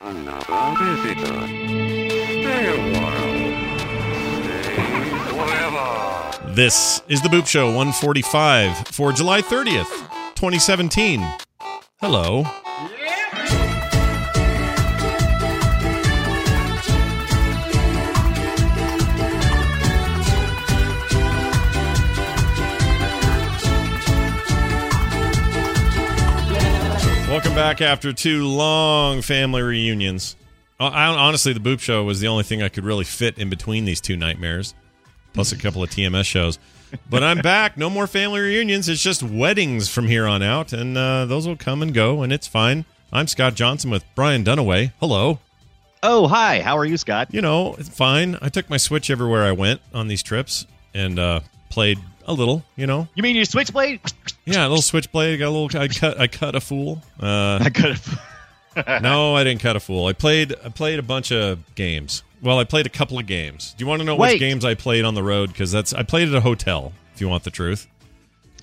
Another visitor. Stay a while. Stay forever. This is the Boop Show 145 for July 30th, 2017. Hello. Welcome back after two long family reunions. Uh, I, honestly, the Boop Show was the only thing I could really fit in between these two nightmares, plus a couple of TMS shows. But I'm back. No more family reunions. It's just weddings from here on out, and uh, those will come and go, and it's fine. I'm Scott Johnson with Brian Dunaway. Hello. Oh, hi. How are you, Scott? You know, it's fine. I took my Switch everywhere I went on these trips and uh, played a little. You know, You mean your switchblade? yeah, a little Switchblade. Got a little. I cut. I cut a fool. Uh, I could have. no, I didn't cut a fool. I played. I played a bunch of games. Well, I played a couple of games. Do you want to know which games I played on the road? Because that's I played at a hotel. If you want the truth.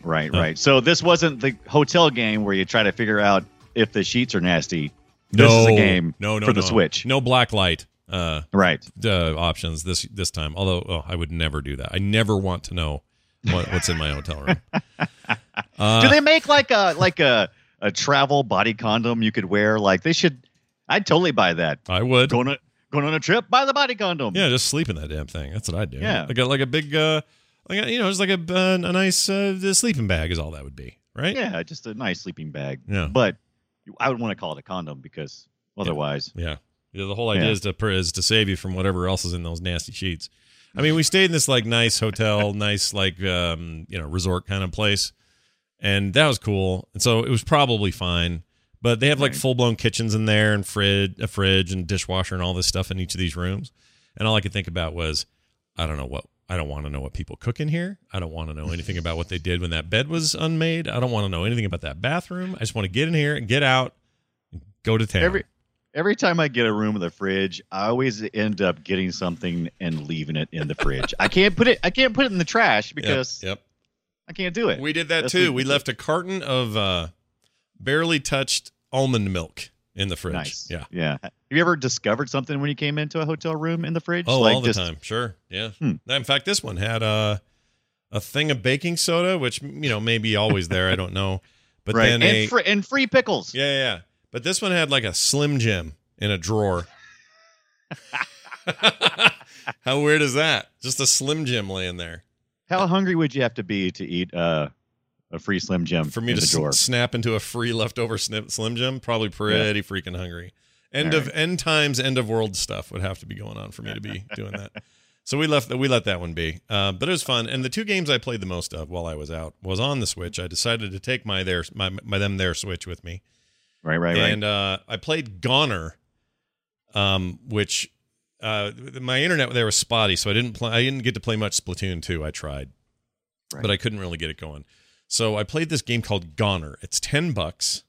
Right, Oh. right. So this wasn't the hotel game where you try to figure out if the sheets are nasty. This no is a game No, no, for the no. Switch. No black light. Uh, Right. uh, options this this time. Although oh, I would never do that. I never want to know what, what's in my hotel room. Uh, Do they make like a like a a travel body condom you could wear? Like they should. I'd totally buy that. I would. Going on going on a trip, buy the body condom. Yeah, just sleep in that damn thing. That's what I do. Yeah. like a like a big, uh, like a, you know, it's like a uh, a nice uh, sleeping bag is all that would be, right? Yeah, just a nice sleeping bag. Yeah. But I would want to call it a condom because otherwise, yeah. Yeah, the whole idea Yeah. is to is to save you from whatever else is in those nasty sheets. I mean, we stayed in this like nice hotel, nice like um, you know resort kind of place, and that was cool. And so it was probably fine. But they have like Right. full blown kitchens in there, and fridge, a fridge, and dishwasher, and all this stuff in each of these rooms. And all I could think about was, I don't know what I don't want to know what people cook in here. I don't want to know anything about what they did when that bed was unmade. I don't want to know anything about that bathroom. I just want to get in here and get out, and go to town. every every time I get a room with a fridge, I always end up getting something and leaving it in the fridge. I can't put it. I can't put it in the trash because yep. I can't do it. We did that That's too. We left a carton of uh, barely touched almond milk in the fridge. nice. Yeah. yeah. Have you ever discovered something when you came into a hotel room in the fridge? Oh, Like all the just- time. Sure. Yeah. Hmm. In fact, this one had uh, a thing of baking soda, which you know may be always there. I don't know. But right. then and, a, fr- and free pickles. yeah, yeah, yeah. But this one had like a Slim Jim in a drawer. How weird is that? Just a Slim Jim laying there How hungry would you have to be to eat uh, a free Slim Jim for me to s- snap into a free leftover snip, Slim Jim. Probably pretty freaking hungry. End All of end times, end of world stuff would have to be going on for me to be doing that. So we left we let that one be, uh, but it was fun. And the two games I played the most of while I was out was on the Switch. I decided to take my their my, my them their Switch with me, Right, right, right. and uh, I played Goner, um, which uh, my internet there was spotty, so I didn't play. I didn't get to play much Splatoon 2. I tried, Right. but I couldn't really get it going. So I played this game called Goner. It's ten bucks,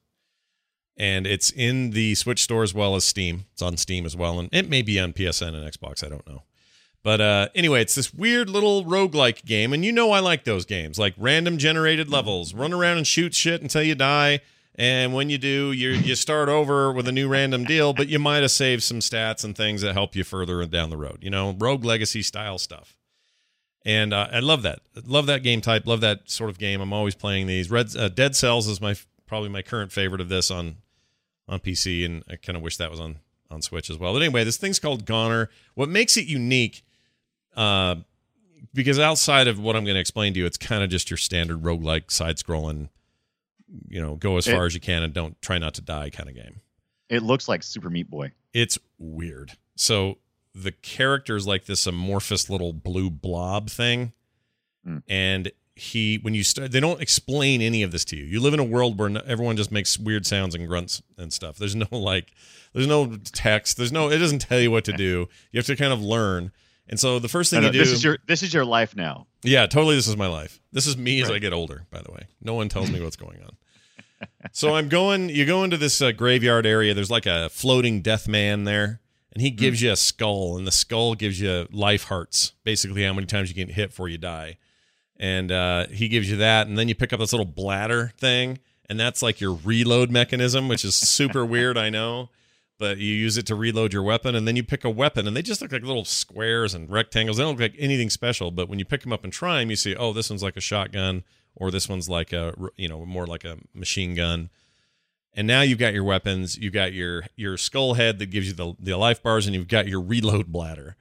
and it's in the Switch store as well as Steam. It's on Steam as well, and it may be on PSN and Xbox. I don't know. But uh, anyway, it's this weird little roguelike game, and you know I like those games, like random generated levels. Run around and shoot shit until you die, and when you do, you you start over with a new random deal, but you might have saved some stats and things that help you further down the road. You know, rogue legacy style stuff. And uh, I love that. Love that game type. Love that sort of game. I'm always playing these. Red uh, Dead Cells is my probably my current favorite of this on on PC, and I kind of wish that was on on Switch as well. But anyway, this thing's called Goner. What makes it unique, uh, because outside of what I'm going to explain to you, it's kind of just your standard roguelike side scrolling, you know, go as It- far as you can and don't try not to die kind of game. it looks like Super Meat Boy. It's weird. So the character's like this amorphous little blue blob thing. Hmm. And he when you start they don't explain any of this to you you live in a world where no, everyone just makes weird sounds and grunts and stuff there's no like there's no text there's no it doesn't tell you what to do you have to kind of learn and so the first thing No, you do this is your this is your life now. yeah totally this is my life. This is me as i get older by the way. No one tells me what's going on. So i'm going you go into this uh, graveyard area. There's like a floating death man there and he gives you a skull and the skull gives you life hearts basically how many times you get hit before you die. And uh, he gives you that and then you pick up this little bladder thing and that's like your reload mechanism which is super weird i know but you use it to reload your weapon and then you pick a weapon and they just look like little squares and rectangles. They don't look like anything special but when you pick them up and try them you see oh this one's like a shotgun or this one's like a you know more like a machine gun. And now you've got your weapons you've got your your skull head that gives you the, the life bars and you've got your reload bladder.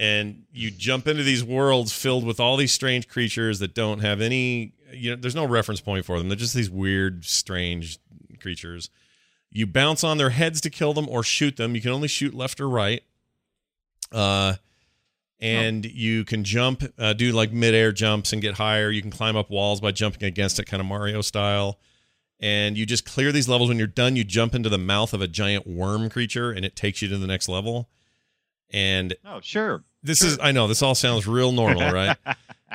And you jump into these worlds filled with all these strange creatures that don't have any you know there's no reference point for them. They're just these weird strange creatures you bounce on their heads to kill them or shoot them. You can only shoot left or right. Uh and you can jump uh, do like midair jumps and get higher. You can climb up walls by jumping against it kind of mario style. And you just clear these levels. When you're done you jump into the mouth of a giant worm creature and it takes you to the next level. And Oh, sure. this is I know this all sounds real normal, right?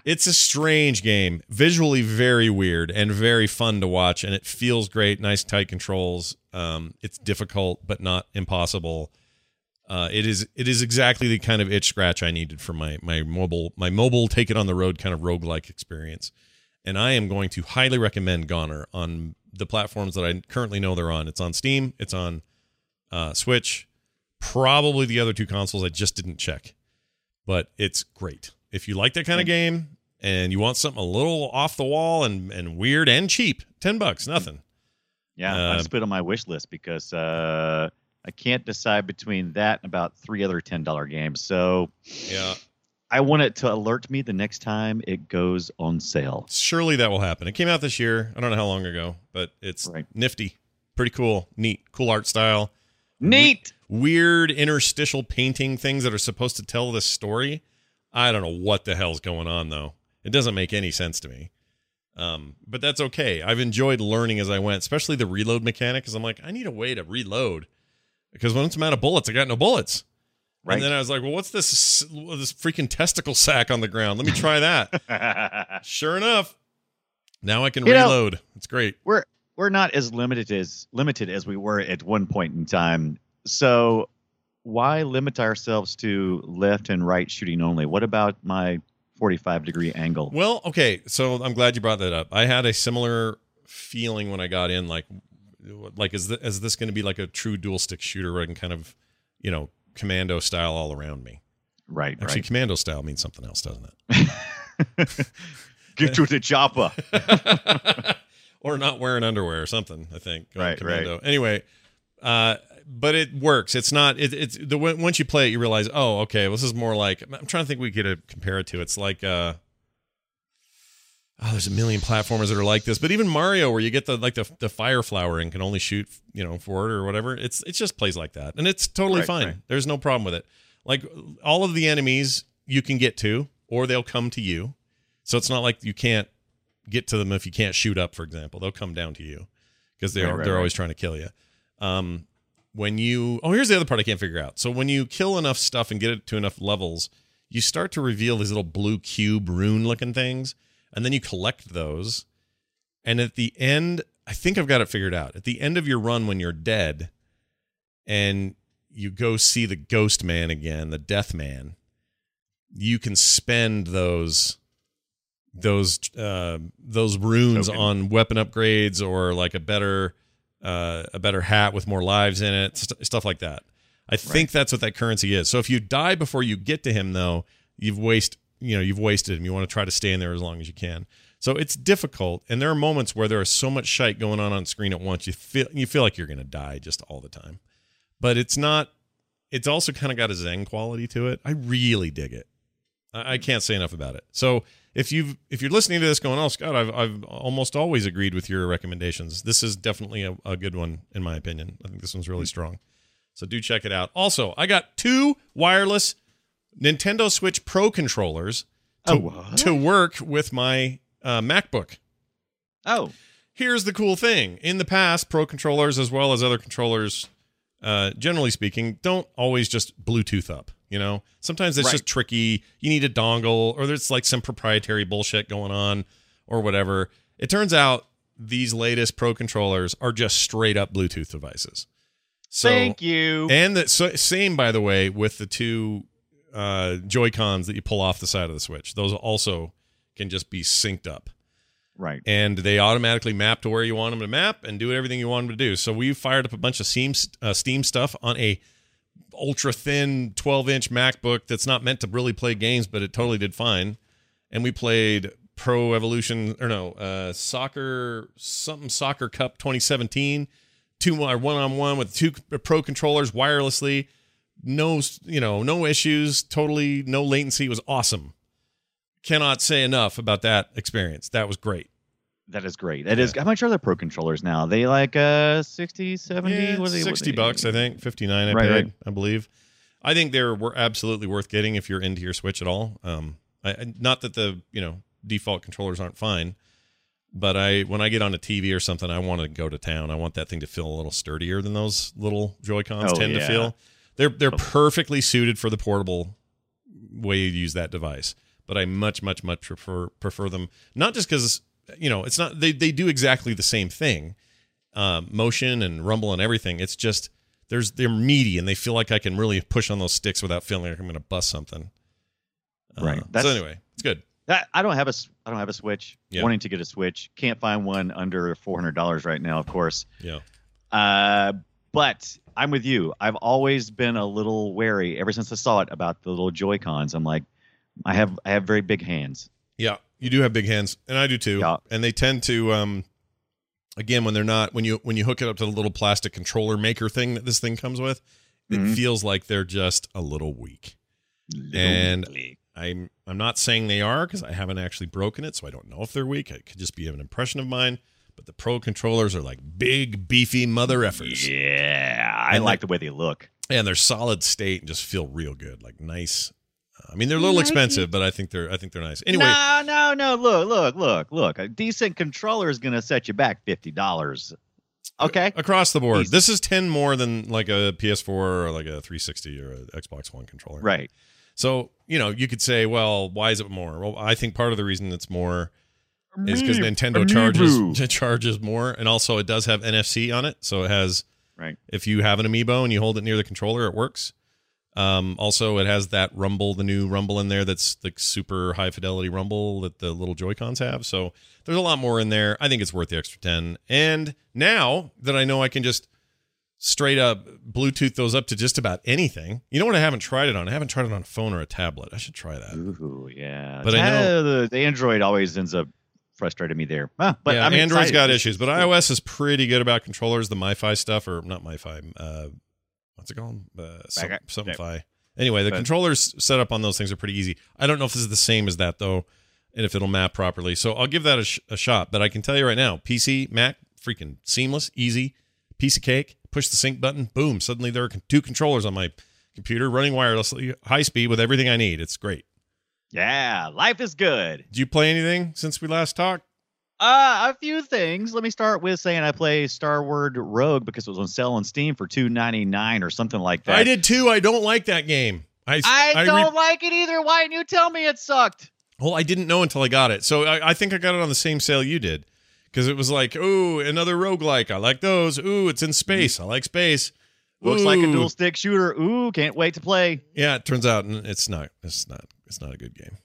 it's a strange game, visually very weird and very fun to watch, and it feels great. Nice tight controls. Um, it's difficult but not impossible. Uh, it is it is exactly the kind of itch scratch I needed for my my mobile my mobile take it on the road kind of roguelike experience. And I am going to highly recommend Goner on the platforms that I currently know they're on. It's on Steam, it's on uh, Switch, probably the other two consoles I just didn't check. But it's great. If you like that kind of game and you want something a little off the wall and, and weird and cheap, 10 bucks, nothing. Yeah, Uh, I just put on my wish list because uh, I can't decide between that and about three other ten dollar games. So Yeah. I want it to alert me the next time it goes on sale. Surely that will happen. It came out this year. I don't know how long ago, but it's Right. nifty. Pretty cool. Neat. Cool art style. Neat. Weird interstitial painting things that are supposed to tell this story. I don't know what the hell's going on though. It doesn't make any sense to me. Um, but that's okay. I've enjoyed learning as I went, especially the reload mechanic, because I'm like, I need a way to reload. Because once I'm out of bullets, I got no bullets. Right. And then I was like, well, what's this this freaking testicle sack on the ground? Let me try that. sure enough, now I can You know- reload. it's great. we're we're not as limited as limited as we were at one point in time. So why limit ourselves to left and right shooting only? What about my 45 degree angle? Well, okay, so I'm glad you brought that up. I had a similar feeling when I got in, like, like is this, is this going to be like a true dual stick shooter where I can kind of, you know, commando style all around me? right, Actually, right. commando style means something else, doesn't it? Get to the chopper. or not wearing underwear or something. I think. Right, right. commando. Anyway, uh, but it works. It's not. It, it's the once you play it, you realize, oh, okay, well, this is more like. I'm trying to think we could compare it to. It's like. Uh, Oh, there's a million platformers that are like this, but even Mario, where you get the like the the fire flower and can only shoot, you know, forward or whatever. It's it just plays like that, and it's totally Right, fine. right. There's no problem with it. Like all of the enemies you can get to, or they'll come to you. So it's not like you can't get to them if you can't shoot up, for example. They'll come down to you because they're Right, right, they're always trying to kill you. Um, when you oh, here's the other part I can't figure out. So when you kill enough stuff and get it to enough levels, you start to reveal these little blue cube rune looking things, and then you collect those. And at the end, I think I've got it figured out. At the end of your run, when you're dead, and you go see the ghost man again, the death man, you can spend those those uh, those runes on weapon upgrades or like a better uh, a better hat with more lives in it, st- stuff like that. I think that's what that currency is. So if you die before you get to him, though, you've waste you know you've wasted him. You want to try to stay in there as long as you can. So it's difficult, and there are moments where there is so much shite going on on screen at once. You feel you feel like you're going to die just all the time, but it's not. It's also kind of got a zen quality to it. I really dig it. I, I can't say enough about it. So if you if you're listening to this going, oh Scott, I've I've almost always agreed with your recommendations. This is definitely a, a good one in my opinion. I think this one's really strong. So do check it out. Also, I got two wireless Nintendo Switch Pro controllers to, to work with my uh, MacBook. Oh, Here's the cool thing: in the past, Pro controllers as well as other controllers, uh, generally speaking, don't always just Bluetooth up. You know, sometimes it's Right. just tricky. You need a dongle, or there's like some proprietary bullshit going on, or whatever. It turns out these latest Pro controllers are just straight up Bluetooth devices. So, thank you. and the so, same, by the way, with the two uh, Joy Cons that you pull off the side of the Switch. Those also can just be synced up, right. and they automatically map to where you want them to map and do everything you want them to do. So we fired up a bunch of Steam uh, Steam stuff on a ultra thin 12 inch MacBook that's not meant to really play games, but it totally did fine. And we played Pro Evolution or no uh, soccer something Soccer Cup 2017 two one on one with two pro controllers wirelessly. No you know no issues totally no latency. It was awesome. Cannot say enough about that experience. That was great That is great. That is. How much are the pro controllers now? They like uh 60, 70? Yeah, What are they, what 60 they- bucks i think 59 i Right, paid right. i believe i think they're were absolutely worth getting if you're into your switch at all um I, not that the you know default controllers aren't fine but i when i get on a tv or something i want to go to town i want that thing to feel a little sturdier than those little joy cons Oh, tend to feel they're they're perfectly suited for the portable way you use that device but i much much much prefer prefer them not just because you know it's not they, they do exactly the same thing um, motion and rumble and everything it's just there's they're meaty and they feel like i can really push on those sticks without feeling like i'm going to bust something Uh, Right. so That's- anyway it's good That, I don't have a I don't have a Switch. Yeah. Wanting to get a Switch, can't find one under four hundred dollars right now. Of course. yeah Uh, but I'm with you. I've always been a little wary ever since I saw it about the little Joy Cons. I'm like, I have I have very big hands. Yeah, you do have big hands, and I do too. Yeah. And they tend to, um, again, when they're not when you when you hook it up to the little plastic controller maker thing that this thing comes with, it Mhm. feels like they're just a little weak. And- I'm I'm not saying they are because I haven't actually broken it, so I don't know if they're weak. It could just be an impression of mine. But the pro controllers are like big, beefy mother effers, yeah, I And like the way they look. and they're solid state and just feel real good, like nice. I mean, they're a little expensive, but I think they're I think they're nice. Anyway, no, no, no. Look, look, look, look. A decent controller is going to set you back fifty dollars. Okay. across the board. Easy. This is 10 more than like a PS4 or like a 360 or a Xbox One controller. Right. So, you know, you could say, well, why is it more? Well, I think part of the reason it's more is because Nintendo charges charges more, and also it does have NFC on it, so it has. Right. If you have an amiibo and you hold it near the controller, it works. Um, also, it has that rumble, the new rumble in there that's the super high fidelity rumble that the little Joy Cons have. So there's a lot more in there. I think it's worth the extra 10. And now that I know I can just straight up Bluetooth those up to just about anything, you know what? I haven't tried it on. I haven't tried it on a phone or a tablet. I should try that. Ooh, yeah. But I know- the, the Android always ends up frustrating me there. Huh, but yeah, I'm Android's excited. got issues, but iOS is pretty good about controllers. The MiFi stuff, or not MiFi, uh, what's it called? Uh, some, something Okay. Anyway, the But- controllers set up on those things are pretty easy. I don't know if this is the same as that though, and if it'll map properly. So I'll give that a, sh- a shot. But I can tell you right now, PC, Mac, freaking seamless, easy, piece of cake. Push the sync button, boom! Suddenly there are two controllers on my computer running wirelessly, high speed with everything I need. It's great. Yeah, life is good. Did you play anything since we last talked? Uh, a few things. Let me start with saying I play Starward Rogue because it was on sale on Steam for two ninety nine or something like that. I did too. I don't like that game. I I, re- don't like it either. Why didn't you tell me it sucked? Well, I didn't know until I got it. So I, I think I got it on the same sale you did. Because it was like, ooh, another roguelike. I like those. Ooh, it's in space. I like space. Looks like a dual stick shooter. Ooh, can't wait to play. Yeah, it turns out it's not. It's not. It's not a good game.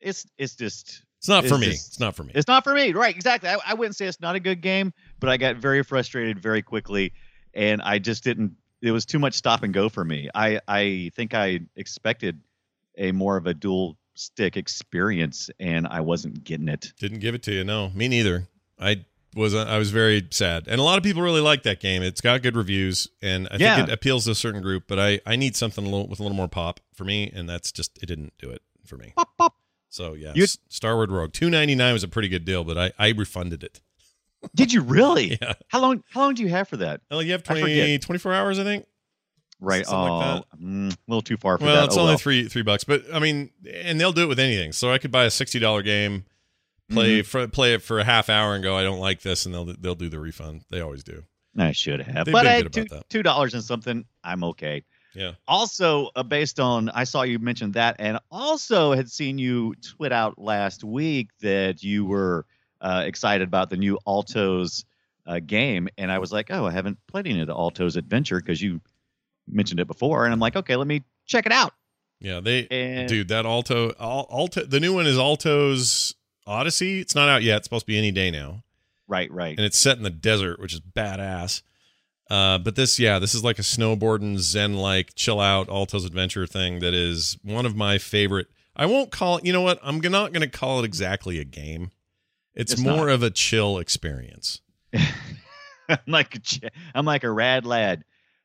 It's it's just It's not for It's me. just- it's not for me. it's not for me. Right, exactly. I, I wouldn't say it's not a good game, but I got very frustrated very quickly, and I just didn't. It was too much stop and go for me. I I think I expected a more of a dual stick experience, and I wasn't getting it. Didn't give it to you. No, me neither. I was. uh, I was very sad, and a lot of people really like that game. It's got good reviews, and I Yeah. think it appeals to a certain group. But I, I need something a little with a little more pop for me, and that's just it didn't do it for me. Pop, pop. So yeah, You- Starward Rogue two ninety nine was a pretty good deal, but I I refunded it. Did you really? Yeah. How long? How long do you have for that? Oh, you have I 20, 24 hours, I think. Right. Something oh, like mm, a little too far for Well, that. it's Oh, only well. three three bucks, but I mean, and they'll do it with anything. So I could buy a sixty dollar game, play for play it for a half hour and go, I don't like this, and they'll they'll do the refund. They always do. I should have, They've but I good about that. two dollars and something. I'm okay. Yeah. Also, uh, based on I saw you mentioned that, and also had seen you tweet out last week that you were uh, excited about the new Alto's uh, game, and I was like, oh, I haven't played any of the Alto's Adventure because you mentioned it before, and I'm like, okay, let me check it out. Yeah, they And dude that Alto Al- Alto the new one is Alto's Odyssey. It's not out yet. It's supposed to be any day now. right, right, and it's set in the desert, which is badass. Uh, but this, yeah, this is like a snowboarding zen like chill out Alto's adventure thing that is one of my favorite. I won't call it. You know what? I'm not going to call it exactly a game. It's, It's more not. of a chill experience. I'm like a ch- I'm like a rad lad.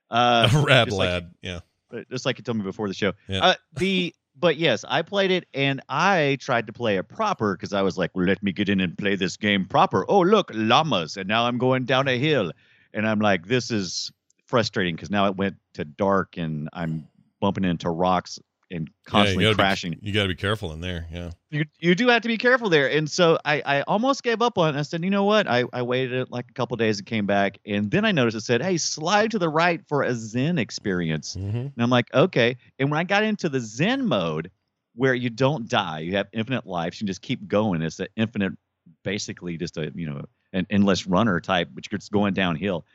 Uh, a rad just like- lad. yeah. but just like you told me before the show. Yeah. Uh, the but yes, I played it and I tried to play it proper because I was like, well, let me get in and play this game proper. Oh, look, llamas, and now I'm going down a hill, and I'm like, this is frustrating because now it went to dark and I'm bumping into rocks and constantly yeah, you gotta crashing. Be, you got to be careful in there. Yeah. you you do have to be careful there. And so I, I almost gave up on it. I said, you know what? I, I waited like a couple days and came back. And then I noticed it said, hey, slide to the right for a Zen experience. Mm-hmm. And I'm like, okay. And when I got into the Zen mode where you don't die, you have infinite lives, you just keep going. It's an infinite, basically just a, you know, an endless runner type, which gets going downhill.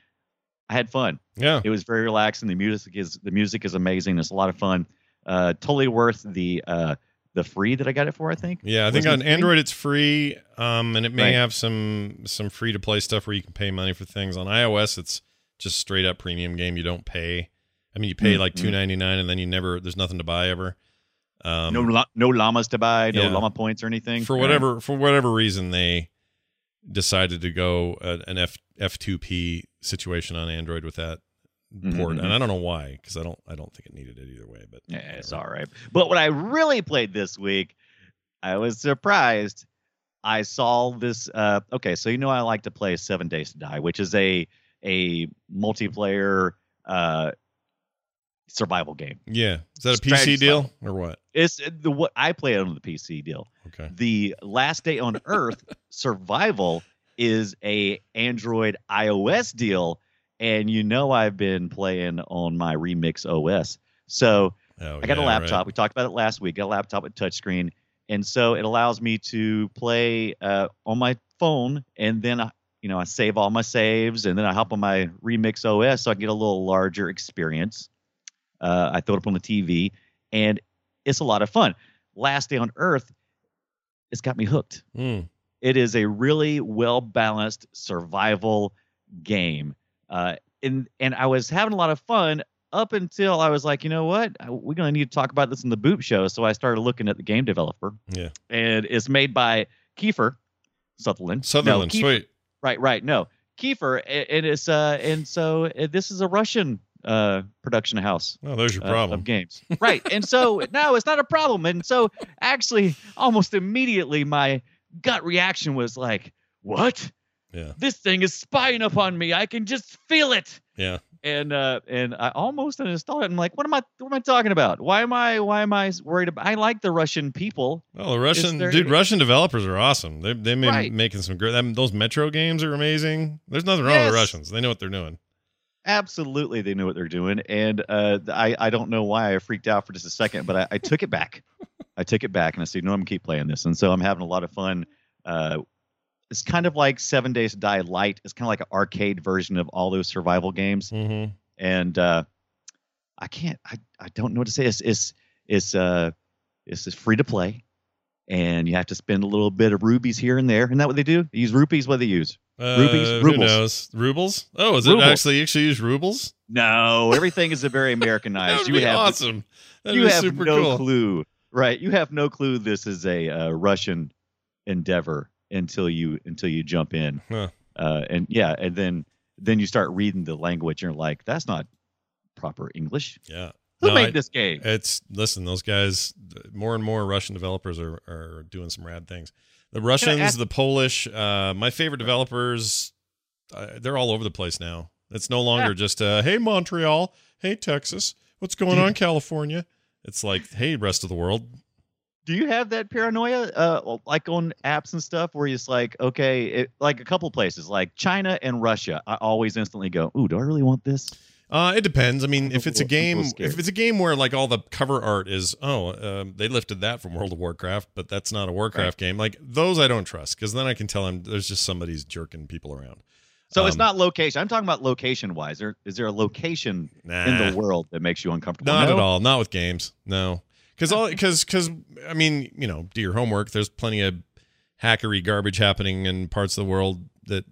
I had fun. Yeah. It was very relaxing. The music is the music is amazing. It's a lot of fun. Uh, totally worth the uh, the free that I got it for. I think. Yeah, I think Wasn't on it? Android it's free, um, and it may Right. have some some free to play stuff where you can pay money for things. On iOS, it's just straight up premium game. You don't pay. I mean, you pay like Mhm. two ninety nine, and then you never. There's nothing to buy ever. Um, no no llamas to buy, no yeah. llama points or anything. for Right. whatever for whatever reason they decided to go uh, an F F two P situation on Android with that port, Mhm, and I don't know why because I don't I don't think it needed it either way. But Yeah, it's all right. But what I really played this week, I was surprised. I saw this. Uh, okay, so you know I like to play Seven Days to Die, which is a a multiplayer uh, survival game. yeah, is that a Strategy PC deal or what? It's the what I play it on the PC deal. Okay. The Last Day on Earth Survival is a Android iOS deal, and you know I've been playing on my Remix OS. So Oh, I got yeah, a laptop. right. We talked about it last week. Got a laptop with touchscreen, and so it allows me to play uh, on my phone, and then I, you know I save all my saves, and then I hop on my Remix OS so I can get a little larger experience. Uh, I throw it up on the TV, and it's a lot of fun. Last Day on Earth, it's got me hooked. Mm. It is a really well balanced survival game, uh, and and I was having a lot of fun up until I was like, you know what, we're gonna need to talk about this in the Boop Show. So I started looking at the game developer, Yeah. and it's made by Kiefer Sutherland. No, Sutherland, Kiefer- sweet. Right, right. No, Kiefer, and it's uh, and so uh, this is a Russian uh production house Oh, there's your uh, problem. of games. Right. And so no, it's not a problem. And so actually almost immediately my gut reaction was like, "What? Yeah. This thing is spying upon me. I can just feel it." Yeah. And uh and I almost uninstalled it. I'm like, "What am I what am I talking about? Why am I why am I worried about I like the Russian people. Well, the Russian there- dude, Russian developers are awesome. They they made Right. making some great. Those Metro games are amazing. There's nothing wrong with the Russians. They know what they're doing. Absolutely, they know what they're doing, and uh, I I don't know why I freaked out for just a second, but I, I took it back. I took it back, and I said, "No, I'm gonna keep playing this." And so I'm having a lot of fun. Uh, it's kind of like Seven Days to Die Light. It's kind of like an arcade version of all those survival games, Mm-hmm. and uh, I can't. I, I don't know what to say. It's it's it's uh it's free to play, and you have to spend a little bit of rubies here and there. Isn't that what they do? They use rupees. What they use? Rupees? Uh, Who Rubles. knows? Rubles? Oh, is it Rubles. actually actually use rubles? No, everything is a very That Americanized. would you be have awesome. That'd you be have super no cool. clue, right? You have no clue this is a uh, Russian endeavor until you until you jump in, Huh. uh, and yeah, and then then you start reading the language, and you're like, that's not proper English. Yeah. Who No, made I- this game? It's listen, those guys. More and more Russian developers are are doing some rad things. The Russians, ask- the Polish, uh, my favorite developers, uh, they're all over the place now. It's no longer Yeah. just uh, hey Montreal, hey Texas, what's going on California. It's like hey rest of the world, Do you have that paranoia, uh, like on apps and stuff, where it's like, okay, it, like a couple places, like China and Russia, I always instantly go, "Ooh, do I really want this?" Uh, it depends. I mean, if it's a little- I'm a game, if it's a game where like all the cover art is, oh, um, they lifted that from World of Warcraft, but that's not a Warcraft game. Like those, I don't trust because then I can tell them there's just somebody's jerking people around. So it's Um, not location. I'm talking about location wise. There is there a location in the world that makes you uncomfortable? Not No? at all. Not with games. No, because all because because I mean, you know, do your homework. There's plenty of hackery garbage happening in parts of the world that,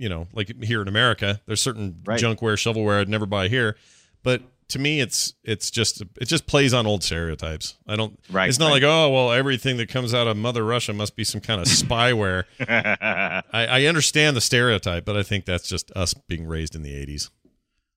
you know, like here in America, there's certain Right. junkware, shovelware I'd never buy here. But to me, it's it's just it just plays on old stereotypes. I don't. Right. It's not right. like oh well, everything that comes out of Mother Russia must be some kind of spyware. I, I understand the stereotype, but I think that's just us being raised in the '80s.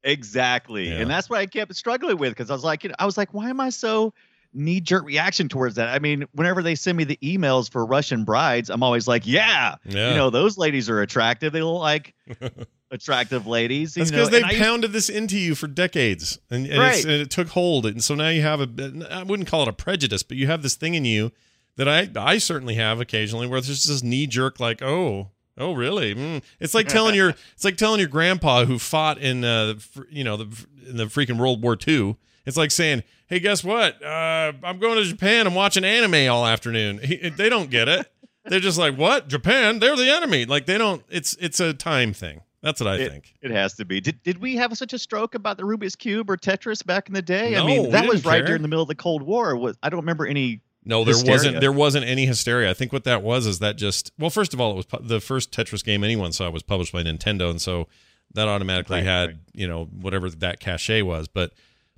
exactly, Yeah. and that's what I kept struggling with because I was like, you know, I was like, why am I so knee jerk reaction towards that? I mean, whenever they send me the emails for Russian brides, I'm always like, yeah, Yeah. you know, those ladies are attractive. They look like attractive ladies. That's because they've I- pounded this into you for decades, and, and, it's, Right. and it took hold, and so now you have a. I wouldn't call it a prejudice, but you have this thing in you that I I certainly have occasionally, where there's just this knee jerk, like, oh, oh, really? Mm. It's like telling your it's like telling your grandpa who fought in uh, the you know the in the freaking World War II. It's like saying, hey, guess what? Uh, I'm going to Japan. I'm watching anime all afternoon. He, they don't get it. They're just like, what? Japan? They're the enemy. Like they don't. It's it's a time thing. That's what I It- think. It has to be. Did, did we have such a stroke about the Rubik's Cube or Tetris back in the day? No, I mean, that was right care. during the middle of the Cold War. Was I don't remember any. No, there hysteria. wasn't. There wasn't any hysteria. I think what that was is that just well, first of all, it was pu- the first Tetris game anyone saw was published by Nintendo, and so that automatically Right, had right. you know whatever that cachet was. But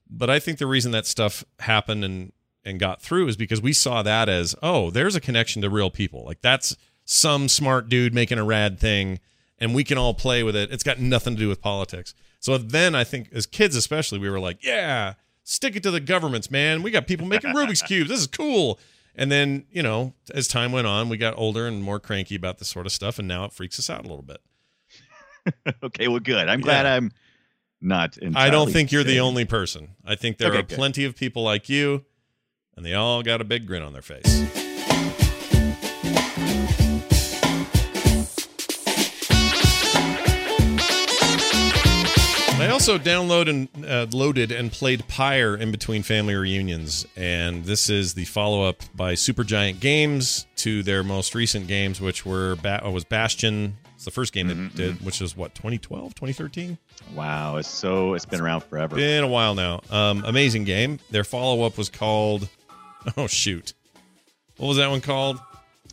but I think the reason that stuff happened and and got through is because we saw that as oh, there's a connection to real people. Like that's some smart dude making a rad thing, and we can all play with it. It's got nothing to do with politics. So then I think as kids especially, we were like, yeah, stick it to the governments, man. We got people making Rubik's cubes. This is cool. And then, you know, as time went on, we got older and more cranky about this sort of stuff, and now it freaks us out a little bit. Okay, well, good. I'm glad I'm not. I don't think you're the only person. I think there Okay, are good. plenty of people like you, and they all got a big grin on their face. I also downloaded and uh, loaded and played Pyre in between family reunions, and this is the follow-up by Supergiant Games to their most recent games, which were ba- was Bastion. It's the first game Mm-hmm, that did, which was what 2012, 2013. Wow, it's so it's been around forever. Been a while now. Um, amazing game. Their follow-up was called oh shoot, what was that one called?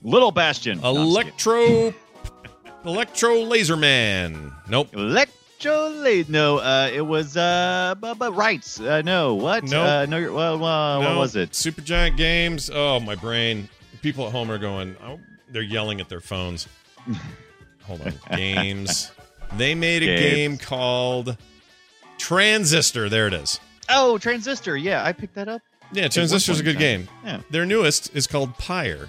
Little Bastion. No, Electro Electro Laser Man. Nope. Electro. No, uh, it was uh, but, but rights. Uh, no, what? Nope. Uh, no, you're- well, uh, what was it? Supergiant Games. Oh, my brain. People at home are going. Oh, they're yelling at their phones. Hold on. Games. They made a Games. game called Transistor. There it is. Oh, Transistor. Yeah, I picked that up. Yeah, Transistor's a good game. Yeah. Their newest is called Pyre,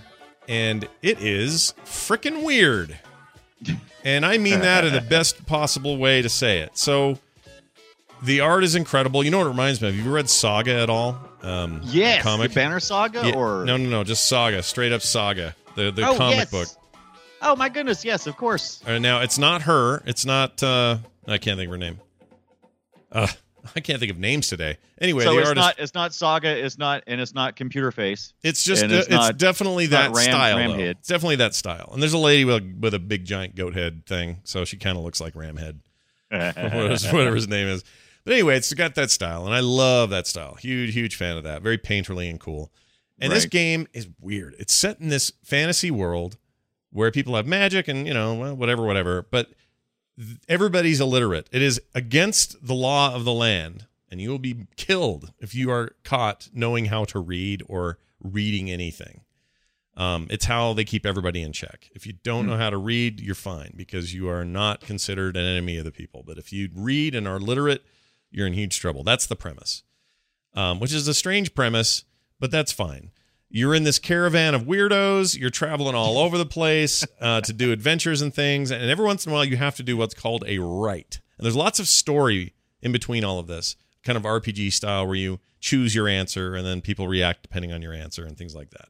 and it is freaking weird. And I mean that in the best possible way to say it. So, the art is incredible. You know what it reminds me of? Have you read Saga at all? Um, Yes, comic. the Banner Saga, Yeah, or no, no, no, just Saga, straight up Saga, the the oh, comic yes. book. Oh my goodness, yes, of course. Uh, now it's not her. It's not. uh I can't think of her name. Uh, I can't think of names today. Anyway, so the it's artist. not it's not Saga, it's not and it's not Computer Face. It's just uh, it's it's, not- definitely that Ram- style. Ramhead. It's definitely that style. And there's a lady with a, with a big giant goat head thing, so she kind of looks like Ramhead, whatever whatever his name is. But anyway, it's got that style, and I love that style. Huge, huge fan of that. Very painterly and cool. And this game is weird. It's set in this fantasy world where people have magic and you know well, whatever, whatever. But everybody's illiterate. It is against the law of the land, and you will be killed if you are caught knowing how to read or reading anything. Um, it's how they keep everybody in check. If you don't know how to read, you're fine because you are not considered an enemy of the people. But if you read and are literate, you're in huge trouble. That's the premise, um, which is a strange premise, but that's fine. You're in this caravan of weirdos. You're traveling all over the place uh, to do adventures and things. And every once in a while, you have to do what's called a rite. And there's lots of story in between all of this. kind of RPG style where you choose your answer and then people react depending on your answer and things like that.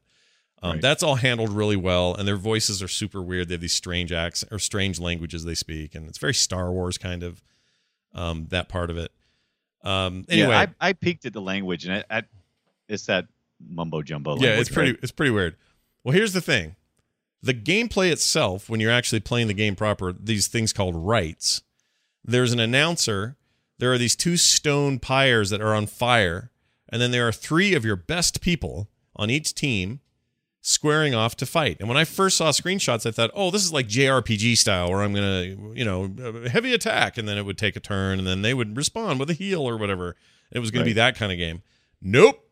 Um, Right. That's all handled really well, and their voices are super weird. They have these strange accents or strange languages they speak, and it's very Star Wars kind of um, that part of it. Um, anyway, yeah, I, I peeked at the language, and I, I, it's that mumbo jumbo. yeah, it's pretty right? it's pretty weird. Well, here's the thing. The gameplay itself, when you're actually playing the game proper, these things called rites. There's an announcer. There are these two stone pyres that are on fire, and then there are three of your best people on each team squaring off to fight. And when I first saw screenshots, I thought, "Oh, this is like JRPG style, where I'm gonna, you know, heavy attack, and then it would take a turn, and then they would respond with a heal or whatever. It was gonna be that kind of game. Nope.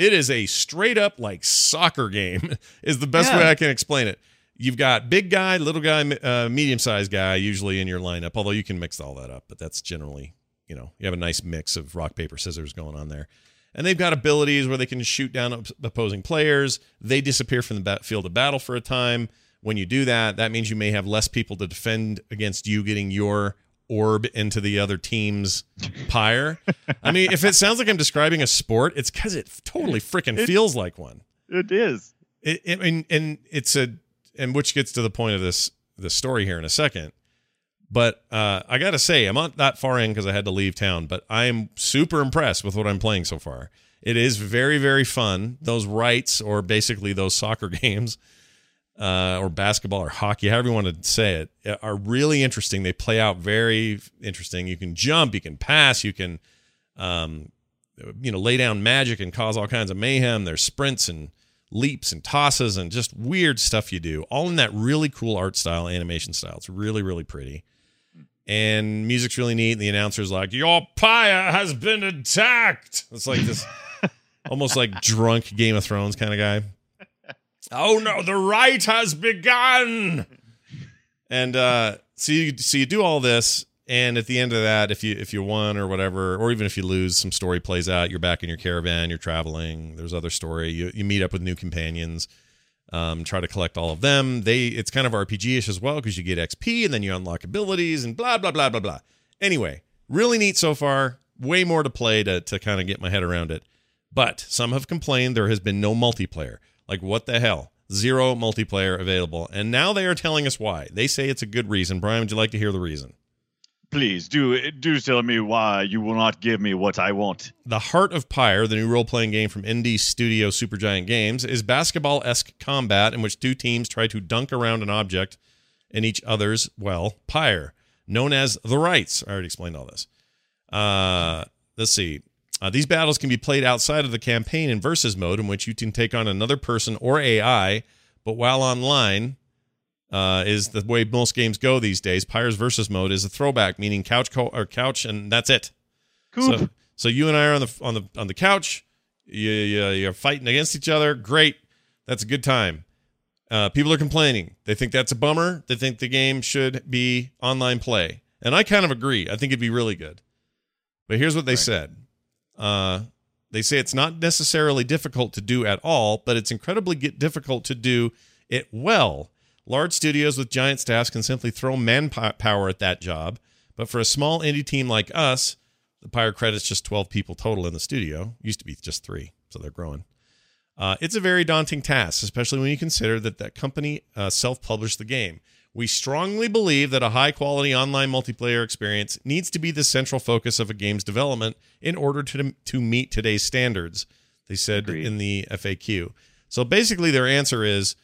It is a straight up like soccer game. is the best Yeah. way I can explain it. You've got big guy, little guy, uh, medium sized guy usually in your lineup. Although you can mix all that up, but that's generally, you know, you have a nice mix of rock paper scissors going on there. And they've got abilities where they can shoot down opposing players. They disappear from the field of battle for a time. When you do that, that means you may have less people to defend against you getting your orb into the other team's pyre. I mean, if it sounds like I'm describing a sport, it's because it totally freaking feels like one. It is. It, I mean, and it's a, and which gets to the point of this the story here in a second. But uh, I got to say, I'm not that far in because I had to leave town. But I am super impressed with what I'm playing so far. It is very, very fun. Those rites, or basically those soccer games, uh, or basketball or hockey, however you want to say it, are really interesting. They play out very interesting. You can jump, you can pass, you can, um, you know, lay down magic and cause all kinds of mayhem. There's sprints and leaps and tosses and just weird stuff you do, all in that really cool art style, animation style. It's really, really pretty. And music's really neat. And the announcer's like, Your pyre has been attacked. It's like this almost like drunk Game of Thrones kind of guy. Oh no, the rite has begun. And uh so you so you do all this and at the end of that if you if you won or whatever or even if you lose some story plays out. You're back in your caravan you're traveling. There's other story. You, you meet up with new companions um, try to collect all of them. They it's kind of rpg-ish as well because you get xp and then you unlock abilities and blah blah blah blah blah. Anyway really neat so far. Way more to play to, to kind of get my head around it. But some have complained there has been no multiplayer like what the hell zero multiplayer available and now they are telling us why they say it's a good reason brian would you like to hear the reason Please do do tell me why you will not give me what I want. The Heart of Pyre, the new role playing game from indie studio Supergiant Games, is basketball esque combat in which two teams try to dunk around an object in each other's, well, pyre, known as the rites. I already explained all this. Uh, let's see. Uh, these battles can be played outside of the campaign in versus mode, in which you can take on another person or AI, but while online, uh, is the way most games go these days. Pyre's versus mode is a throwback, meaning couch co- or couch, and that's it. Coop. So, so you and I are on the on the on the couch. You, you you're fighting against each other. Great, that's a good time. Uh, people are complaining. They think that's a bummer. They think the game should be online play, and I kind of agree. I think it'd be really good. But here's what they Right. said. Uh, they say it's not necessarily difficult to do at all, but it's incredibly difficult to do it well. Large studios with giant staffs can simply throw manpower at that job, but for a small indie team like us, the Pyre credits just 12 people total in the studio. Used to be just three, so they're growing. Uh, it's a very daunting task, especially when you consider that that company uh, self-published the game. We strongly believe that a high-quality online multiplayer experience needs to be the central focus of a game's development in order to to meet today's standards. They said Agreed. in the FAQ. So basically, their answer is: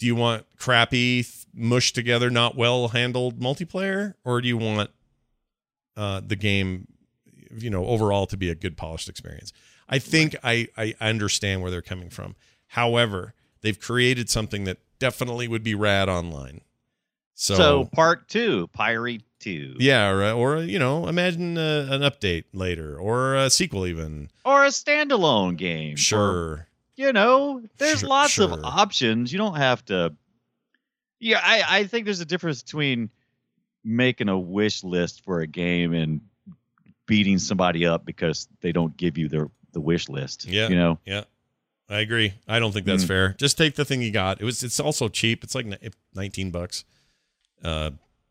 Do you want crappy, mushed together, not well handled multiplayer, or do you want uh, the game, you know, overall to be a good polished experience? I think I, I understand where they're coming from. However, they've created something that definitely would be rad online. So, So, part two, Pyre two, yeah, or, or you know, imagine uh, an update later or a sequel even. or a standalone game. or, Sure. you know, there's Sure- lots of options. You don't have to. Yeah, I I think there's a difference between making a wish list for a game and beating somebody up because they don't give you their the wish list. Yeah. you know. Yeah. I agree. I don't think that's Mm. fair. Just take the thing you got. It was it's also cheap. It's like 19 bucks. Uh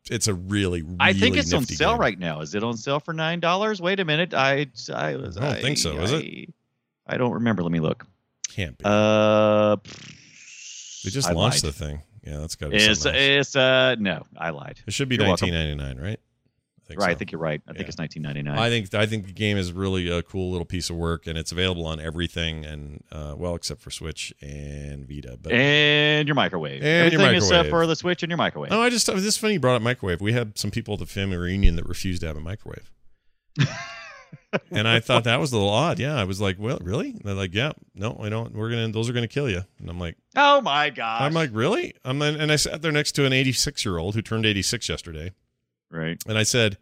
it's a really, really I think it's on sale game. right now. Is it on sale for nine dollars? Wait a minute. I I, was, I don't think so, is it? I, I don't remember. Let me look. Can't be. Uh, they just I launched lied. the thing. Yeah, that's got to be It's it's uh no, I lied. It should be You're 1999, right? Think right, so. I think you're right. I think it's 1999. I think I think the game is really a cool little piece of work, and it's available on everything, and uh, well, except for Switch and Vita. But and your microwave. And your Everything is uh, microwave. for the Switch and your microwave. oh, I just this just funny you brought up microwave. We had some people at the family reunion that refused to have a microwave, and I thought that was a little odd. Yeah, I was like, well, really? And they're like, yeah, no, I don't. We're gonna those are gonna kill you. And I'm like, Oh my god!" I'm like, really? I'm and I sat there next to an 86 year old who turned 86 yesterday. Right. And I said,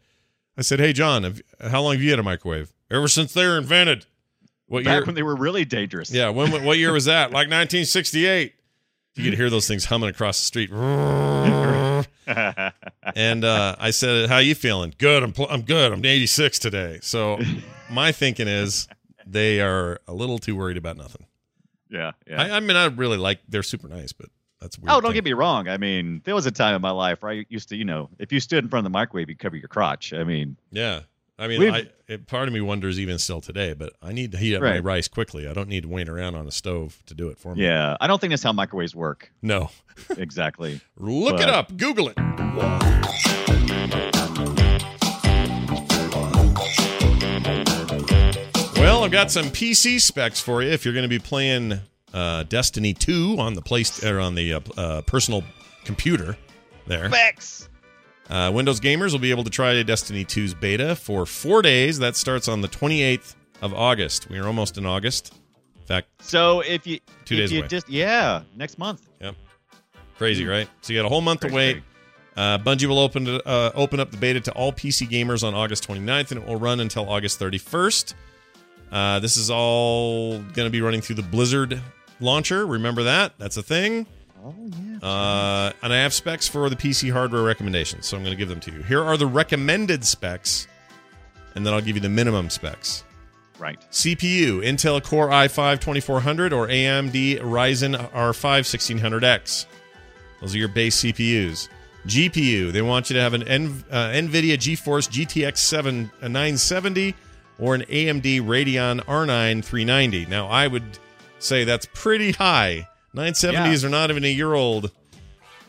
I said, hey, John, have, how long have you had a microwave? Ever since they were invented. What Back year? when they were really dangerous. yeah, when, what year was that? Like 1968. You could hear those things humming across the street. and uh, I said, "How you feeling? Good. I'm pl- I'm good. I'm 86 today." So my thinking is they are a little too worried about nothing. yeah. Yeah. I, I mean, I really like they're super nice, but that's oh, weird. Oh, don't thing. get me wrong. I mean, there was a time in my life where I used to, you know, if you stood in front of the microwave, you cover your crotch. I mean, Yeah. I mean, I, it, part of me wonders even still today, but I need to heat up my rice quickly. I don't need to wait around on a stove to do it for me. yeah, I don't think that's how microwaves work. No. exactly. Look it up. Google it. Well, I've got some PC specs for you if you're going to be playing uh, Destiny 2 on the place or on the uh, uh, personal computer there. Bex. Uh, Windows gamers will be able to try Destiny 2's beta for four days. That starts on the 28th of August. We are almost in August. In fact, So if you Two if days you away. just yeah, next month. Yep, crazy, right? So you got a whole month to wait. Uh, Bungie will open uh, open up the beta to all PC gamers on August 29th, and it will run until August 31st. Uh, this is all going to be running through the Blizzard launcher. Remember that? That's a thing. Oh yeah. Uh, and I have specs for the PC hardware recommendations, so I'm going to give them to you. Here are the recommended specs, and then I'll give you the minimum specs. right. CPU Intel Core i5 2400 or AMD Ryzen R5 1600X. Those are your base CPUs. GPU, they want you to have an N, uh, NVIDIA GeForce GTX 7 uh, 970 or an AMD Radeon R9 390. Now, I would say that's pretty high. 970s are not even a year old.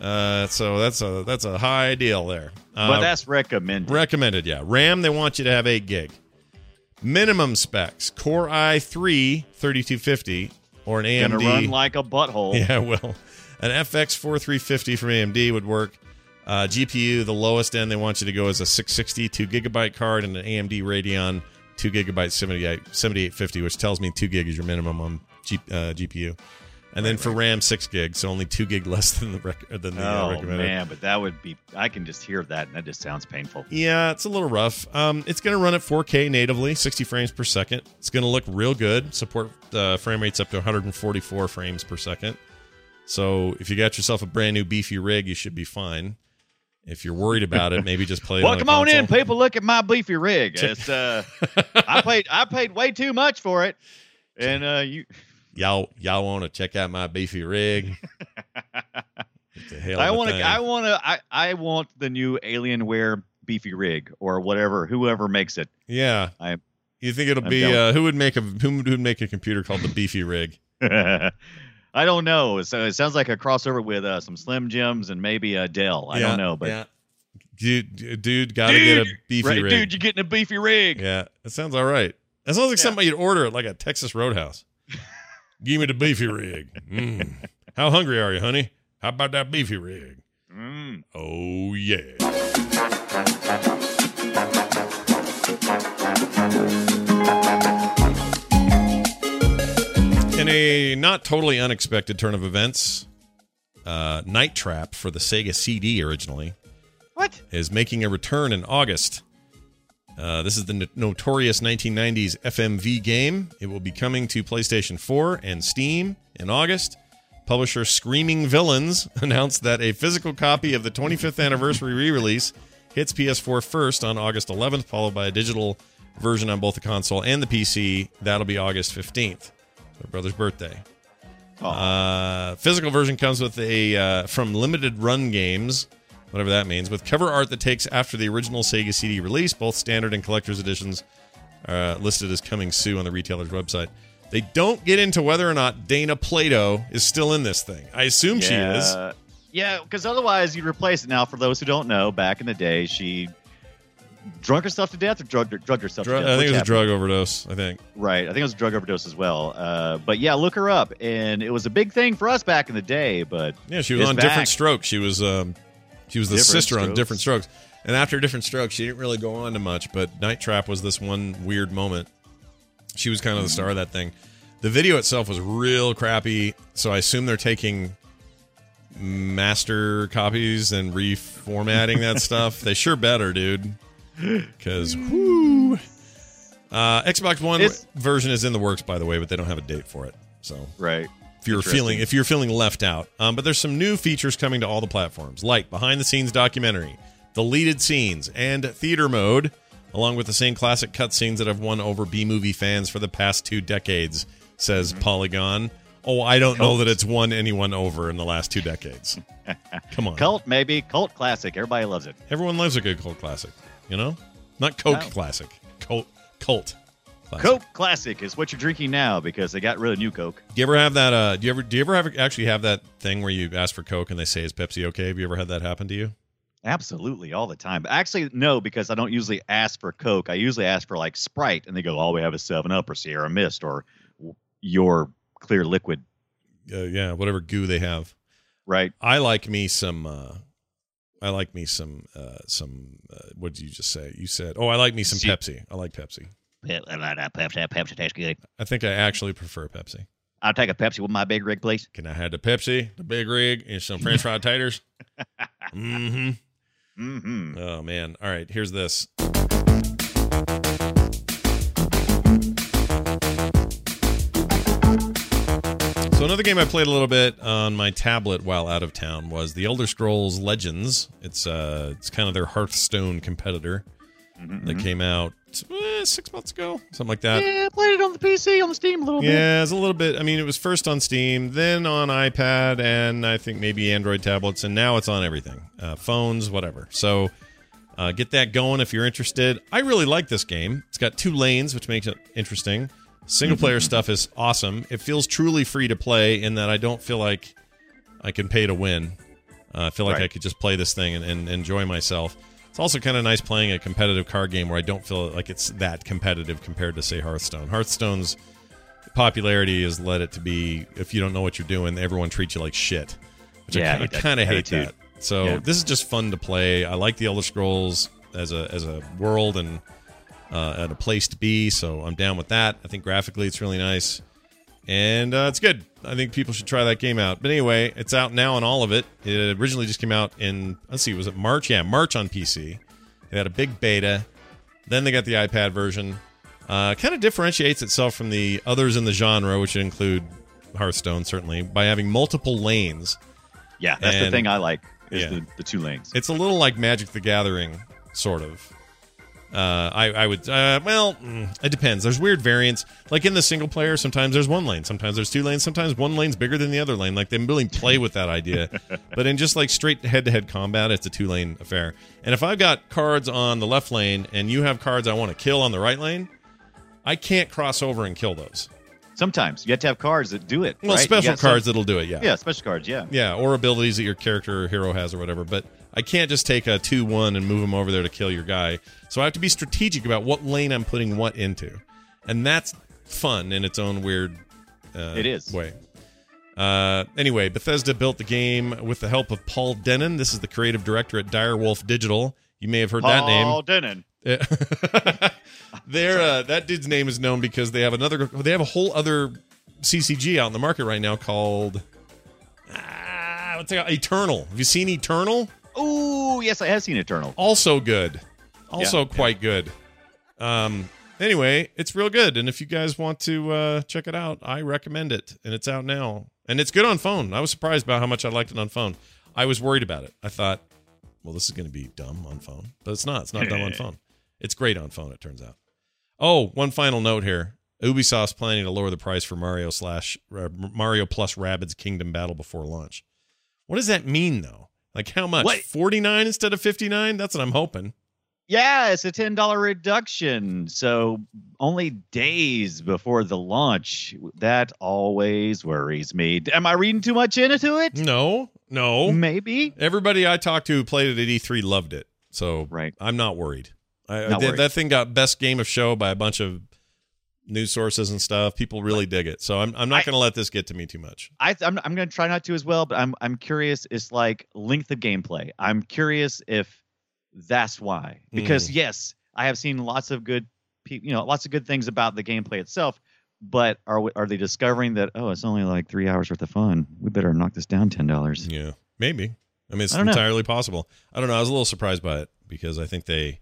Uh, so that's a that's a high deal there. Uh, but that's recommended. Recommended, yeah. RAM, they want you to have 8 gig. Minimum specs Core i3 3250 or an AMD. Gonna run like a butthole. yeah, well, an FX 4350 from AMD would work. Uh, GPU, the lowest end they want you to go is a 660 2 gigabyte card and an AMD Radeon 2 gigabyte 78, 7850, which tells me 2 gig is your minimum on G, uh, GPU. And then for RAM, 6 gig, so only 2 gig less than the, rec- than the uh, Oh recommended. man, but that would be. I can just hear that, and that just sounds painful. Yeah, it's a little rough. Um, it's going to run at 4K natively, 60 frames per second. It's going to look real good. Support uh, frame rates up to 144 frames per second. So if you got yourself a brand new beefy rig, you should be fine. If you're worried about it, maybe just play it Well, on on in, people. Look at my beefy rig. It's uh, I paid I paid way too much for it, and uh, you. Y'all, y'all want to check out my beefy rig? I want to. I want to. I I want the new Alienware beefy rig or whatever. Whoever makes it. Yeah, I- you think it'll I'm be uh, who would make a who would make a computer called the beefy rig? I don't know. So it sounds like a crossover with uh, some Slim Jims and maybe a Dell. I Yeah, don't know, but yeah. dude, dude, gotta get a beefy right, rig. dude, you're getting a beefy rig. Yeah, it sounds all right. It sounds like Yeah. something you'd order at like a Texas Roadhouse. Give me the beefy rig. Mm. How hungry are you, honey? How about that beefy rig? Mm. Oh yeah. In a not totally unexpected turn of events, uh, Night Trap for the Sega CD originally What? is making a return in August. Uh, this is the notorious 1990s FMV game. It will be coming to PlayStation 4 and Steam in August. Publisher Screaming Villains announced that a physical copy of the 25th anniversary re release hits PS4 first on August 11th, followed by a digital version on both the console and the PC. That'll be August 15th, my brother's birthday. Uh, physical version comes with a uh, from Limited Run Games whatever that means, with cover art that takes after the original Sega CD release, both standard and collector's editions uh, listed as coming soon on the retailer's website. They don't get into whether or not Dana Plato is still in this thing. I assume she is. Yeah. Yeah, because otherwise you'd replace it. Now, for those who don't know, back in the day, she drunk herself to death or drugged, drugged herself Dru- to death. I think Which it was a drug overdose. I think. Right. I think it was a drug overdose as well. Uh, but yeah, look her up. And it was a big thing for us back in the day. But Yeah, she was on back. different strokes. She was um, she was the Different sister on different strokes. And after different strokes, she didn't really go on to much. But Night Trap was this one weird moment. She was kind of the star of that thing. The video itself was real crappy, so I assume they're taking master copies and reformatting that stuff. They sure better, dude. Because whoo. Uh, Xbox One It's- version is in the works, by the way, but they don't have a date for it. So right. If you're feeling if you're feeling left out. Um, but there's some new features coming to all the platforms, like behind the scenes documentary, deleted scenes, and theater mode, along with the same classic cutscenes that have won over B movie fans for the past two decades. Says Polygon. Oh, I don't know that it's won anyone over in the last two decades. Come on, Cult, maybe. Cult classic. Everybody loves it. everyone loves a good cult classic. You know, not Coke No. classic, cult cult. Classic. Coke classic is what you're drinking now because they got rid of new Coke. Do you ever have that? Uh, do you ever do you ever have actually have that thing where you ask for Coke and they say is Pepsi okay? Have you ever had that happen to you? Absolutely, all the time. Actually, no, because I don't usually ask for Coke. I usually ask for like Sprite, and they go, "All we have is Seven Up or Sierra Mist or your clear liquid." Uh, yeah, whatever goo they have. Right? I like me some. Uh, I like me some. Uh, some. Uh, what did you just say? You said, "Oh, I like me some See- Pepsi." I like Pepsi. I like that Pepsi. Pepsi tastes good. I think I actually prefer Pepsi. I'll take a Pepsi with my big rig, please. Can I have the Pepsi, the big rig, and some French fried taters? mm-hmm. Mm-hmm. Oh man! All right, here's this. So another game I played a little bit on my tablet while out of town was The Elder Scrolls Legends. It's uh, it's kind of their Hearthstone competitor that came out eh, six months ago, something like that. Yeah, I played it on the PC, on the Steam a little bit. Yeah, it's a little bit. I mean, it was first on Steam, then on iPad, and I think maybe Android tablets, and now it's on everything uh, phones, whatever. So uh, get that going if you're interested. I really like this game. It's got two lanes, which makes it interesting. Single player stuff is awesome. It feels truly free to play in that I don't feel like I can pay to win. Uh, I feel like Right. I could just play this thing and, and enjoy myself. It's also kind of nice playing a competitive card game where I don't feel like it's that competitive compared to say Hearthstone. Hearthstone's popularity has led it to be if you don't know what you're doing, everyone treats you like shit. Which Yeah, I hate kind of hate attitude. that. So Yeah. this is just fun to play. I like the Elder Scrolls as a as a world and uh, and a place to be. So I'm down with that. I think graphically it's really nice, and uh, it's good. I think people should try that game out. But anyway, it's out now on all of it. It originally just came out in let's see, was it March? Yeah, March on PC. They had a big beta. Then they got the iPad version. Uh, kind of differentiates itself from the others in the genre, which include Hearthstone certainly, by having multiple lanes. Yeah, that's the thing I like is yeah. the, the two lanes. It's a little like Magic the Gathering, sort of. Uh, I, I would, uh, well, mm, it depends. There's weird variants. Like in the single player, sometimes there's one lane, sometimes there's two lanes, sometimes one lane's bigger than the other lane. Like they really play with that idea. but in just like straight head to head combat, it's a two lane affair. And if I've got cards on the left lane and you have cards I want to kill on the right lane, I can't cross over and kill those. Sometimes you have to have cards that do it. Well, right? Special got some- cards that'll do it, yeah. yeah, special cards. Yeah. Yeah, or abilities that your character or hero has or whatever. But I can't just take a 2 1 and move him over there to kill your guy. So I have to be strategic about what lane I'm putting what into. And that's fun in its own weird uh, It is. way. Uh, anyway, Bethesda built the game with the help of Paul Dennen. This is the creative director at Direwolf Digital. You may have heard that name. Paul Dennen. Their uh, that dude's name is known because they have another. They have a whole other CCG out in the market right now called ah, what's it called? Eternal. Have you seen Eternal? Oh, yes, I have seen Eternal. Also good. Also Yeah, quite good. Um. Anyway, it's real good, and if you guys want to uh, check it out, I recommend it, and it's out now, and it's good on phone. I was surprised about how much I liked it on phone. I was worried about it. I thought, well, this is going to be dumb on phone, but it's not. It's not dumb on phone. It's great on phone. It turns out. Oh, one final note here. Ubisoft's planning to lower the price for Mario slash uh, Mario plus Rabbids Kingdom Battle before launch. What does that mean, though? Like how much? What? 49 instead of 59? That's what I'm hoping. Yeah, it's a ten dollar reduction. So only days before the launch. That always worries me. Am I reading too much into it? No, no. Maybe. Everybody I talked to who played it at E3 loved it. So Right. I'm not worried. I, Not worried. That thing got best game of show by a bunch of news sources and stuff. People really dig it. So I'm, I'm not going to let this get to me too much. I I'm I'm gonna try not to as well, but I'm I'm curious. It's like length of gameplay. I'm curious if that's why. Because Mm. yes, I have seen lots of good, you know, lots of good things about the gameplay itself. But are are they discovering that oh, it's only like three hours worth of fun? We better knock this down ten dollars. Yeah, maybe. I mean, it's I don't know. entirely possible. I don't know. I was a little surprised by it because I think they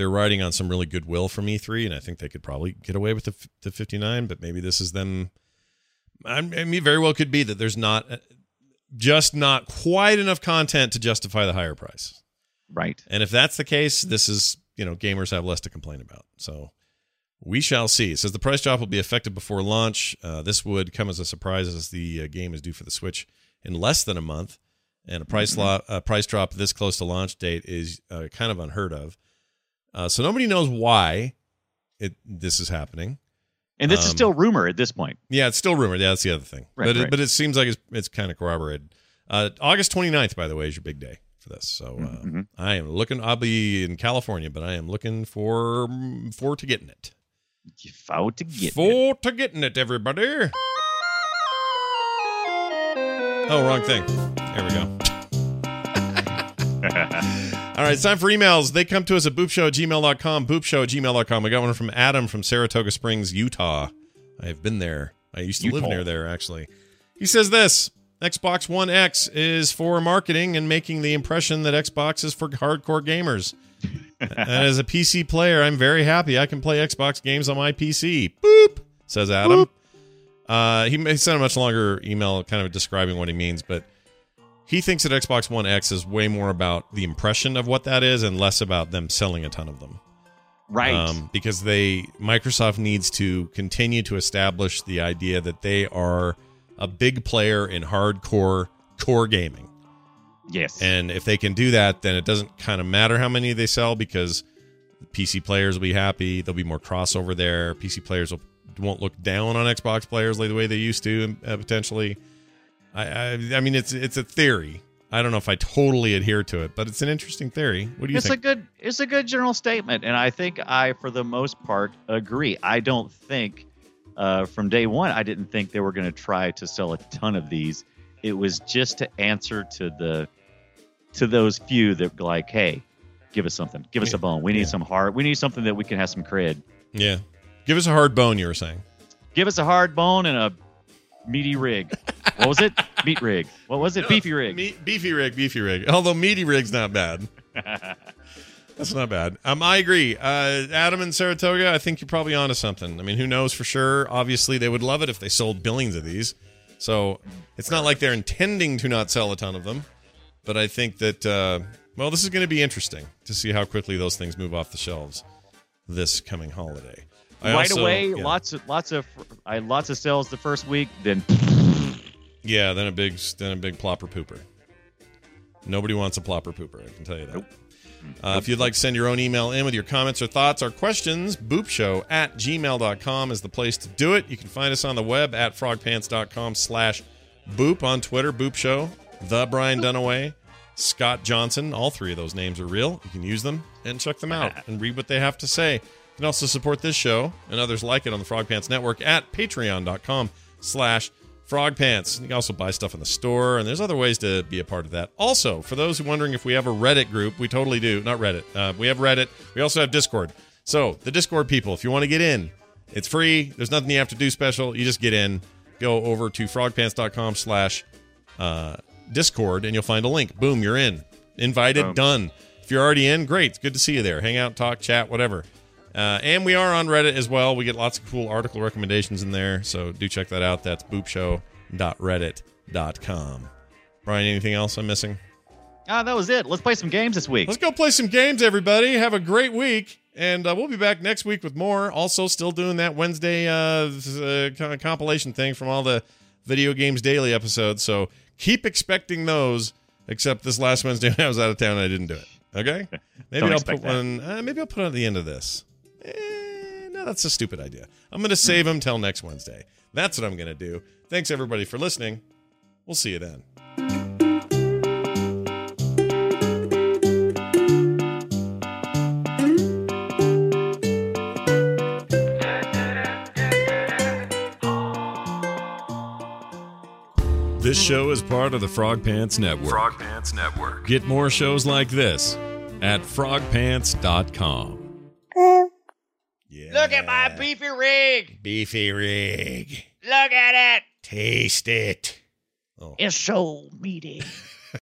they're riding on some really goodwill from E3, and I think they could probably get away with the, the 59. But maybe this is them. I mean, it very well could be that there's not uh, just not quite enough content to justify the higher price. Right. And if that's the case, this is you know gamers have less to complain about. So we shall see. It says the price drop will be effective before launch. Uh, this would come as a surprise as the uh, game is due for the Switch in less than a month, and a price lo- uh, price drop this close to launch date is uh, kind of unheard of. Uh, so nobody knows why it this is happening. And this is Um, still rumor at this point. Yeah, it's still rumor. Yeah, that's the other thing. Right, but it, but it seems like it's, it's kind of corroborated. Uh, August 29th, by the way, is your big day for this. So uh, Mhm. I am looking. I'll be in California, but I am looking for for to getting it. Fought to get it. for to getting it, everybody. Oh, wrong thing. There we go. All right, it's time for emails. They come to us at boopshow at gmail.com, boopshow at gmail.com. We got one from Adam from Saratoga Springs, Utah. I have been there. I used to live near there, actually. He says this Xbox One X is for marketing and making the impression that Xbox is for hardcore gamers. and as a PC player, I'm very happy I can play Xbox games on my PC. Boop, says Adam. Uh, he may sent a much longer email kind of describing what he means, but he thinks that Xbox One X is way more about the impression of what that is and less about them selling a ton of them. Right. Um, because they Microsoft needs to continue to establish the idea that they are a big player in hardcore core gaming. yes. And if they can do that, then it doesn't kind of matter how many they sell because PC players will be happy. There'll be more crossover there. PC players will, won't look down on Xbox players like the way they used to uh, potentially. I, I I mean it's it's a theory. I don't know if I totally adhere to it, but it's an interesting theory. What do you it's think? a good it's a good general statement and i think i for the most part agree i don't think uh, from day one i didn't think they were going to try to sell a ton of these it was just to answer to the to those few that were like hey give us something give us a bone we need Yeah. some hard we need something that we can have some cred yeah. Give us a hard bone, you were saying. give us a hard bone and a meaty rig what was it meat rig what was it beefy rig Me- beefy rig, beefy rig. Although meaty rig's not bad. That's not bad. Um, I agree. Uh, Adam and Saratoga, I think you're probably onto something. I mean, who knows for sure? Obviously, they would love it if they sold billions of these. So it's not like they're intending to not sell a ton of them. But I think that, uh, well, this is going to be interesting to see how quickly those things move off the shelves this coming holiday. I right also- away yeah. lots of lots of I lots of sales the first week then Yeah, then a big, then a big plopper pooper. Nobody wants a plopper pooper. I can tell you that. Uh, if you'd like to send your own email in with your comments or thoughts or questions, boopshow at gmail.com is the place to do it. You can find us on the web at frogpants.com slash boop on Twitter, boop show, the Brian Dunaway, Scott Johnson. All three of those names are real. You can use them and check them out and read what they have to say. You can also support this show and others like it on the Frog Pants Network at patreon.com slash Frog Pants. You can also buy stuff in the store, and there's other ways to be a part of that. Also, for those who are wondering if we have a Reddit group, we totally do. Not Reddit. Uh, we have Reddit. We also have Discord. So, the Discord people, if you want to get in, it's free. There's nothing you have to do special. You just get in. Go over to frogpants.com slash uh, Discord, and you'll find a link. Boom, you're in. Invited, done. If you're already in, great. It's good to see you there. Hang out, talk, chat, whatever. Uh, and we are on Reddit as well. We get lots of cool article recommendations in there, so do check that out. That's boopshow.reddit.com. Brian, anything else I'm missing? Ah, that was it. Let's play some games this week. Let's go play some games, everybody. Have a great week. And uh, we'll be back next week with more. Also, still doing that Wednesday uh, uh, kind of compilation thing from all the Video Games Daily episodes. So keep expecting those Except this last Wednesday when I was out of town, I didn't do it. Okay, maybe I'll put that. one. Uh, maybe I'll put it at the end of this. Eh, no, that's a stupid idea. I'm going to save them till next Wednesday. That's what I'm going to do. Thanks everybody for listening. We'll see you then. This show is part of the Frog Pants Network. Frog Pants Network. Get more shows like this at frogpants.com. Yeah. Look at my beefy rig. beefy rig. Look at it. Taste it. It's so meaty.